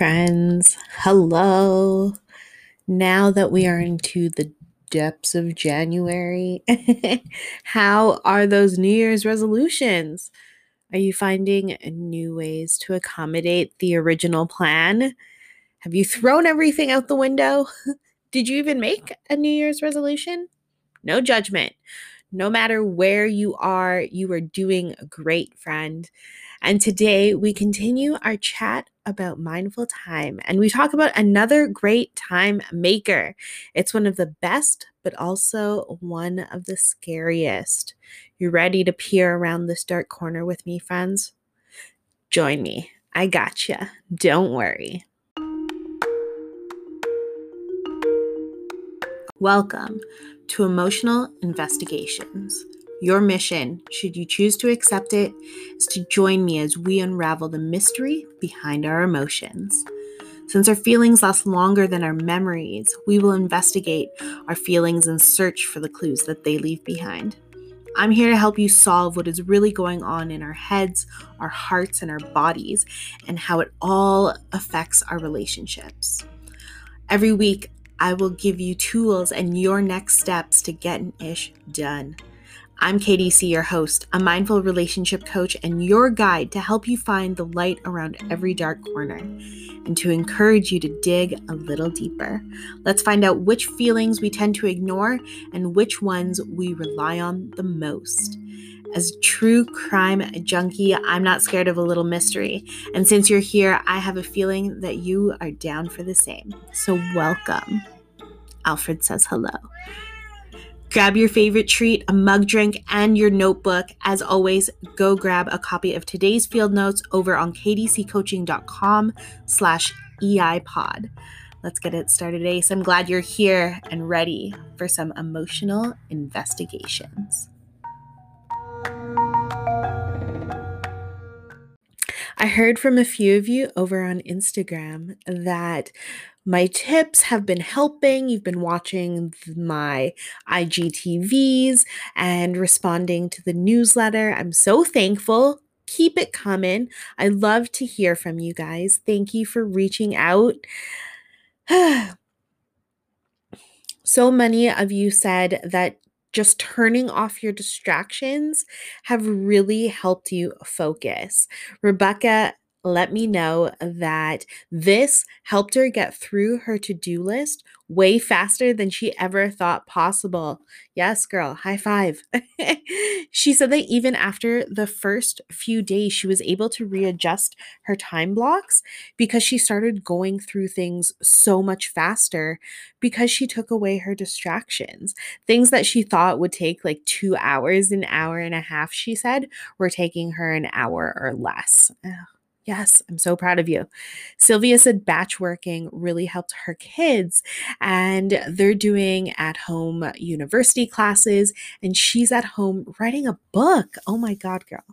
friends. Hello. Now that we are into the depths of January, how are those New Year's resolutions? Are you finding new ways to accommodate the original plan? Have you thrown everything out the window? Did you even make a New Year's resolution? No judgment. No matter where you are, you are doing great, friend. And today we continue our chat about mindful time and we talk about another great time maker. It's one of the best, but also one of the scariest. You ready to peer around this dark corner with me, friends? Join me. I gotcha. Don't worry. Welcome to Emotional Investigations. Your mission, should you choose to accept it, is to join me as we unravel the mystery behind our emotions. Since our feelings last longer than our memories, we will investigate our feelings and search for the clues that they leave behind. I'm here to help you solve what is really going on in our heads, our hearts, and our bodies, and how it all affects our relationships. Every week, I will give you tools and your next steps to get an ish done. I'm KDC, your host, a mindful relationship coach, and your guide to help you find the light around every dark corner and to encourage you to dig a little deeper. Let's find out which feelings we tend to ignore and which ones we rely on the most. As true crime junkie, I'm not scared of a little mystery. And since you're here, I have a feeling that you are down for the same. So, welcome. Alfred says hello. Grab your favorite treat, a mug drink, and your notebook. As always, go grab a copy of today's field notes over on kdccoaching.com slash eipod. Let's get it started, Ace. I'm glad you're here and ready for some emotional investigations. I heard from a few of you over on Instagram that my tips have been helping. You've been watching my IGTVs and responding to the newsletter. I'm so thankful. Keep it coming. I love to hear from you guys. Thank you for reaching out. so many of you said that just turning off your distractions have really helped you focus. Rebecca let me know that this helped her get through her to do list way faster than she ever thought possible. Yes, girl, high five. she said that even after the first few days, she was able to readjust her time blocks because she started going through things so much faster because she took away her distractions. Things that she thought would take like two hours, an hour and a half, she said, were taking her an hour or less. Ugh. Yes, I'm so proud of you. Sylvia said batch working really helped her kids, and they're doing at home university classes, and she's at home writing a book. Oh my God, girl.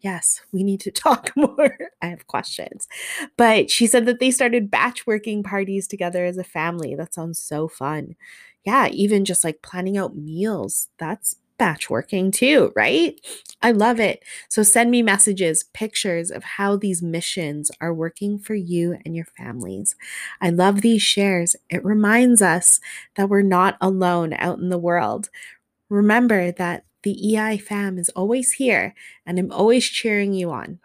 Yes, we need to talk more. I have questions. But she said that they started batch working parties together as a family. That sounds so fun. Yeah, even just like planning out meals. That's batch working too, right? I love it. So send me messages, pictures of how these missions are working for you and your families. I love these shares. It reminds us that we're not alone out in the world. Remember that the EI fam is always here and I'm always cheering you on.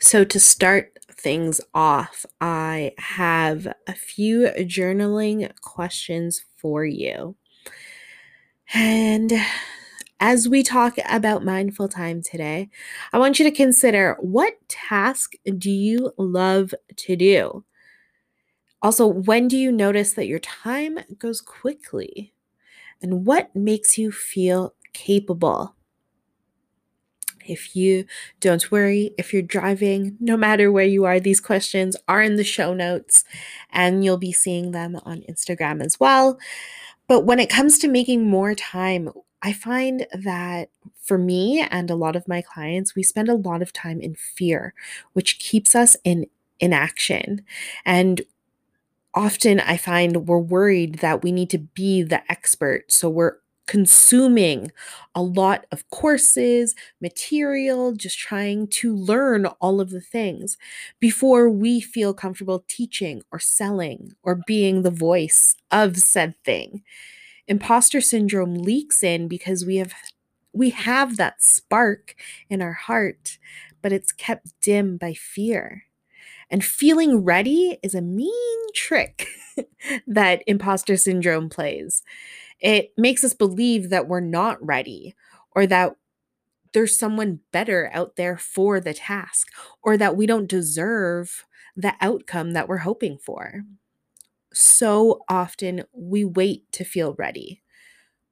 So, to start things off, I have a few journaling questions for you. And as we talk about mindful time today, I want you to consider what task do you love to do? Also, when do you notice that your time goes quickly? And what makes you feel capable? If you don't worry, if you're driving, no matter where you are, these questions are in the show notes and you'll be seeing them on Instagram as well. But when it comes to making more time, I find that for me and a lot of my clients, we spend a lot of time in fear, which keeps us in inaction. And often I find we're worried that we need to be the expert. So we're consuming a lot of courses, material, just trying to learn all of the things before we feel comfortable teaching or selling or being the voice of said thing. Imposter syndrome leaks in because we have we have that spark in our heart, but it's kept dim by fear. And feeling ready is a mean trick that imposter syndrome plays. It makes us believe that we're not ready or that there's someone better out there for the task or that we don't deserve the outcome that we're hoping for. So often we wait to feel ready.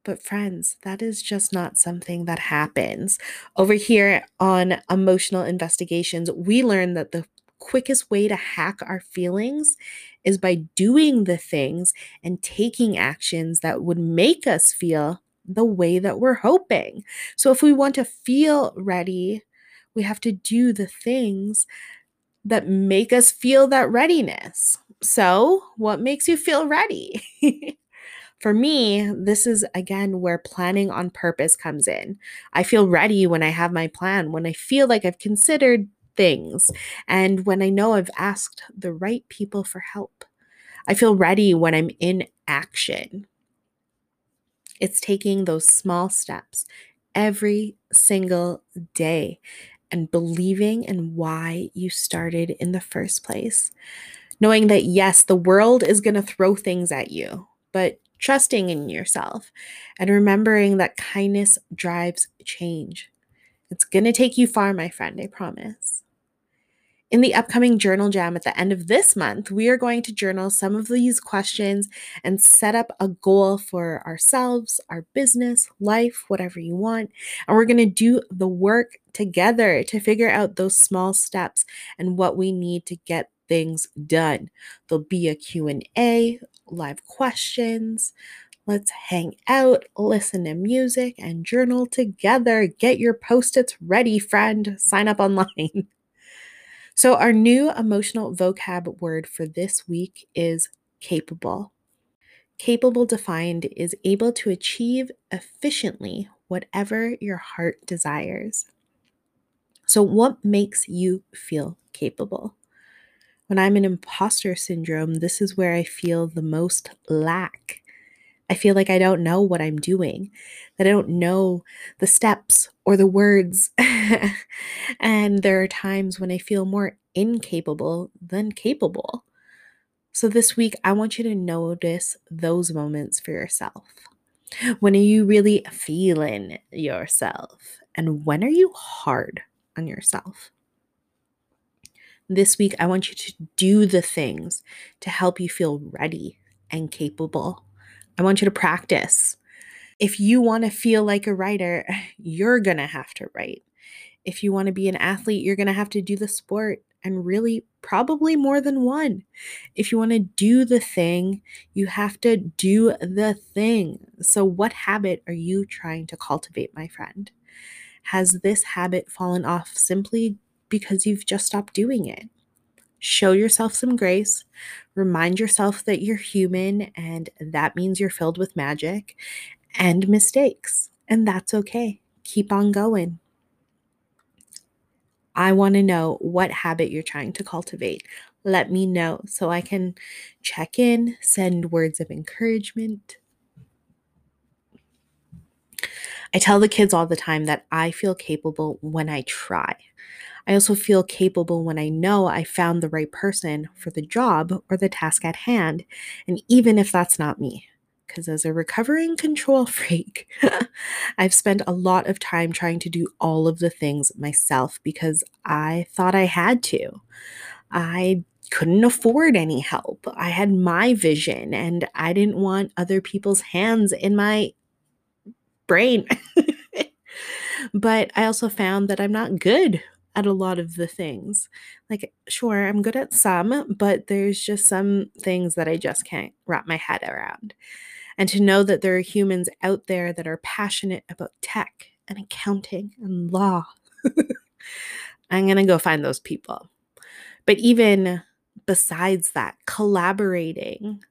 But, friends, that is just not something that happens. Over here on Emotional Investigations, we learn that the quickest way to hack our feelings is by doing the things and taking actions that would make us feel the way that we're hoping. So, if we want to feel ready, we have to do the things that make us feel that readiness. So, what makes you feel ready? For me, this is again where planning on purpose comes in. I feel ready when I have my plan, when I feel like I've considered things, and when I know I've asked the right people for help. I feel ready when I'm in action. It's taking those small steps every single day and believing in why you started in the first place. Knowing that, yes, the world is going to throw things at you, but trusting in yourself and remembering that kindness drives change. It's going to take you far, my friend, I promise. In the upcoming journal jam at the end of this month, we are going to journal some of these questions and set up a goal for ourselves, our business, life, whatever you want. And we're going to do the work together to figure out those small steps and what we need to get things done. There'll be a Q&A, live questions. Let's hang out, listen to music, and journal together. Get your post its ready, friend. Sign up online. So, our new emotional vocab word for this week is capable. Capable defined is able to achieve efficiently whatever your heart desires. So, what makes you feel capable? When I'm in imposter syndrome, this is where I feel the most lack. I feel like I don't know what I'm doing, that I don't know the steps or the words. and there are times when I feel more incapable than capable. So this week, I want you to notice those moments for yourself. When are you really feeling yourself? And when are you hard on yourself? This week, I want you to do the things to help you feel ready and capable. I want you to practice. If you want to feel like a writer, you're going to have to write. If you want to be an athlete, you're going to have to do the sport and really probably more than one. If you want to do the thing, you have to do the thing. So, what habit are you trying to cultivate, my friend? Has this habit fallen off simply because you've just stopped doing it? Show yourself some grace. Remind yourself that you're human and that means you're filled with magic and mistakes. And that's okay. Keep on going. I want to know what habit you're trying to cultivate. Let me know so I can check in, send words of encouragement. I tell the kids all the time that I feel capable when I try. I also feel capable when I know I found the right person for the job or the task at hand, and even if that's not me. Because as a recovering control freak, I've spent a lot of time trying to do all of the things myself because I thought I had to. I couldn't afford any help. I had my vision and I didn't want other people's hands in my brain. but I also found that I'm not good at a lot of the things. Like, sure, I'm good at some, but there's just some things that I just can't wrap my head around. And to know that there are humans out there that are passionate about tech and accounting and law. I'm going to go find those people. But even besides that, collaborating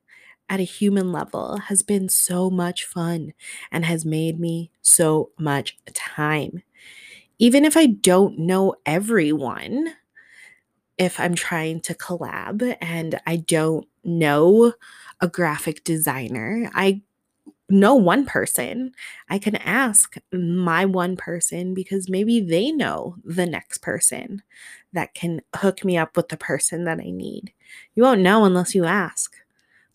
at a human level has been so much fun and has made me so much time. Even if I don't know everyone, if I'm trying to collab and I don't know a graphic designer, I know one person. I can ask my one person because maybe they know the next person that can hook me up with the person that I need. You won't know unless you ask.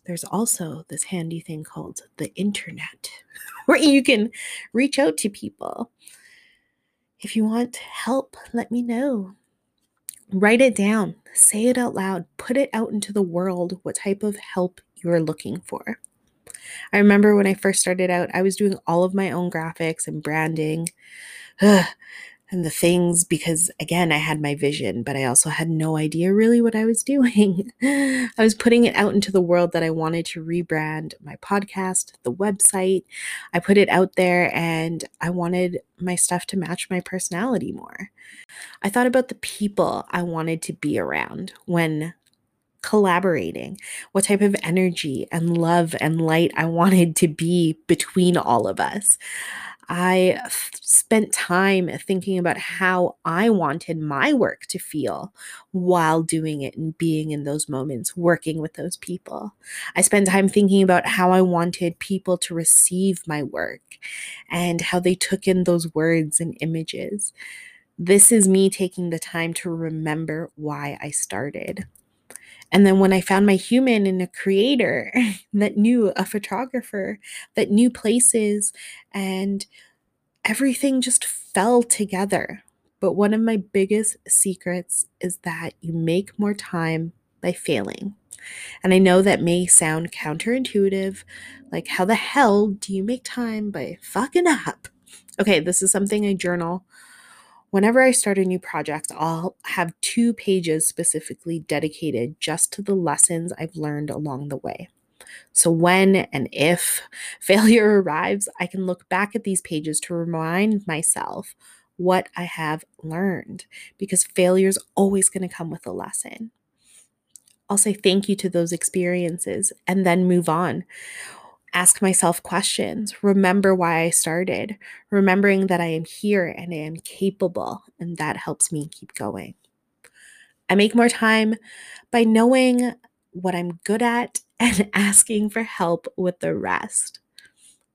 There's also this handy thing called the internet where you can reach out to people. If you want help, let me know. Write it down, say it out loud, put it out into the world what type of help you're looking for. I remember when I first started out, I was doing all of my own graphics and branding. Ugh, and the things because again I had my vision but I also had no idea really what I was doing. I was putting it out into the world that I wanted to rebrand my podcast, the website. I put it out there and I wanted my stuff to match my personality more. I thought about the people I wanted to be around when collaborating, what type of energy and love and light I wanted to be between all of us. I f- spent time thinking about how I wanted my work to feel while doing it and being in those moments, working with those people. I spent time thinking about how I wanted people to receive my work and how they took in those words and images. This is me taking the time to remember why I started. And then when I found my human and a creator that knew a photographer, that knew places, and everything just fell together. But one of my biggest secrets is that you make more time by failing. And I know that may sound counterintuitive. Like, how the hell do you make time by fucking up? Okay, this is something I journal Whenever I start a new project, I'll have two pages specifically dedicated just to the lessons I've learned along the way. So, when and if failure arrives, I can look back at these pages to remind myself what I have learned because failure is always going to come with a lesson. I'll say thank you to those experiences and then move on ask myself questions, remember why I started, remembering that I am here and I am capable, and that helps me keep going. I make more time by knowing what I'm good at and asking for help with the rest.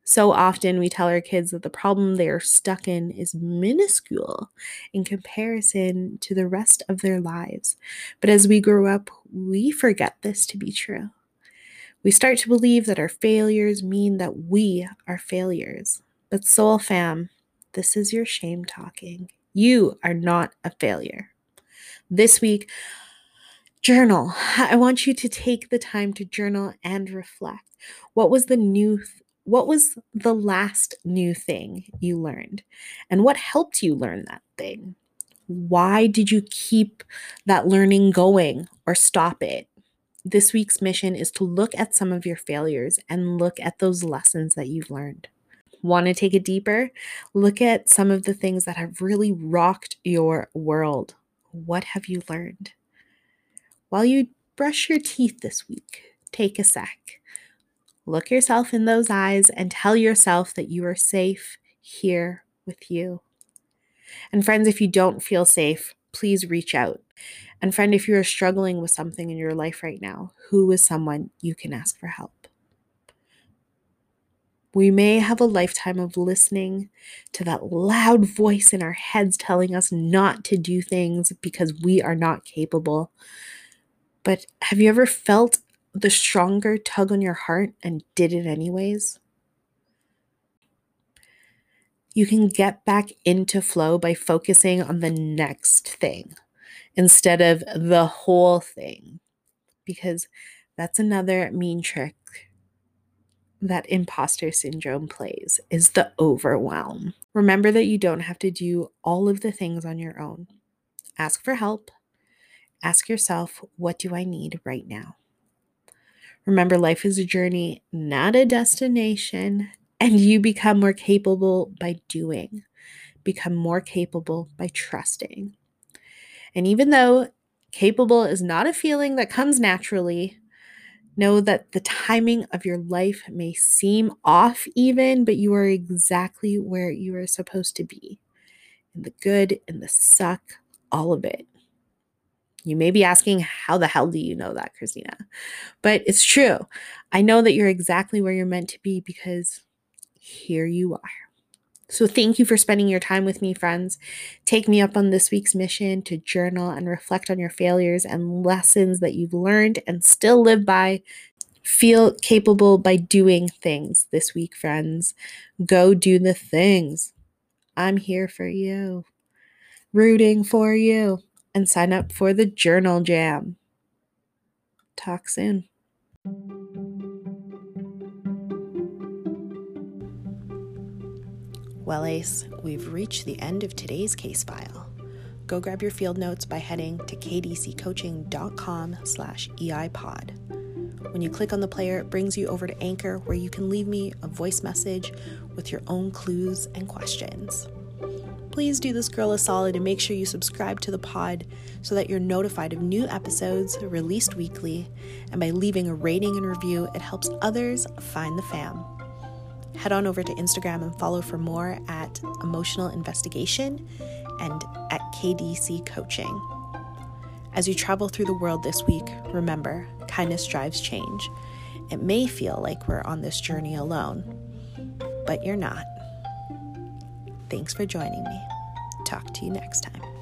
So often we tell our kids that the problem they are stuck in is minuscule in comparison to the rest of their lives. But as we grow up, we forget this to be true. We start to believe that our failures mean that we are failures. But, Soul Fam, this is your shame talking. You are not a failure. This week, journal. I want you to take the time to journal and reflect. What was the new th- what was the last new thing you learned? And what helped you learn that thing? Why did you keep that learning going or stop it? This week's mission is to look at some of your failures and look at those lessons that you've learned. Want to take it deeper? Look at some of the things that have really rocked your world. What have you learned? While you brush your teeth this week, take a sec. Look yourself in those eyes and tell yourself that you are safe here with you. And friends, if you don't feel safe, please reach out. And friend, if you're struggling with something in your life right now, who is someone you can ask for help? We may have a lifetime of listening to that loud voice in our heads telling us not to do things because we are not capable. But have you ever felt the stronger tug on your heart and did it anyways? You can get back into flow by focusing on the next thing instead of the whole thing. Because that's another mean trick that imposter syndrome plays is the overwhelm. Remember that you don't have to do all of the things on your own. Ask for help. Ask yourself, what do I need right now? Remember, life is a journey, not a destination, and you become more capable by doing, become more capable by trusting. And even though capable is not a feeling that comes naturally, Know that the timing of your life may seem off, even, but you are exactly where you are supposed to be in the good, in the suck, all of it. You may be asking, how the hell do you know that, Christina? But it's true. I know that you're exactly where you're meant to be because here you are. So, thank you for spending your time with me, friends. Take me up on this week's mission to journal and reflect on your failures and lessons that you've learned and still live by. Feel capable by doing things this week, friends. Go do the things. I'm here for you, rooting for you, and sign up for the Journal Jam. Talk soon. Well, Ace, we've reached the end of today's case file. Go grab your field notes by heading to kdccoaching.com slash eipod. When you click on the player, it brings you over to Anchor where you can leave me a voice message with your own clues and questions. Please do this girl a solid and make sure you subscribe to the pod so that you're notified of new episodes released weekly. And by leaving a rating and review, it helps others find the fam head on over to Instagram and follow for more at Emotional Investigation and at KDC Coaching. As you travel through the world this week, remember kindness drives change. It may feel like we're on this journey alone, but you're not. Thanks for joining me. Talk to you next time.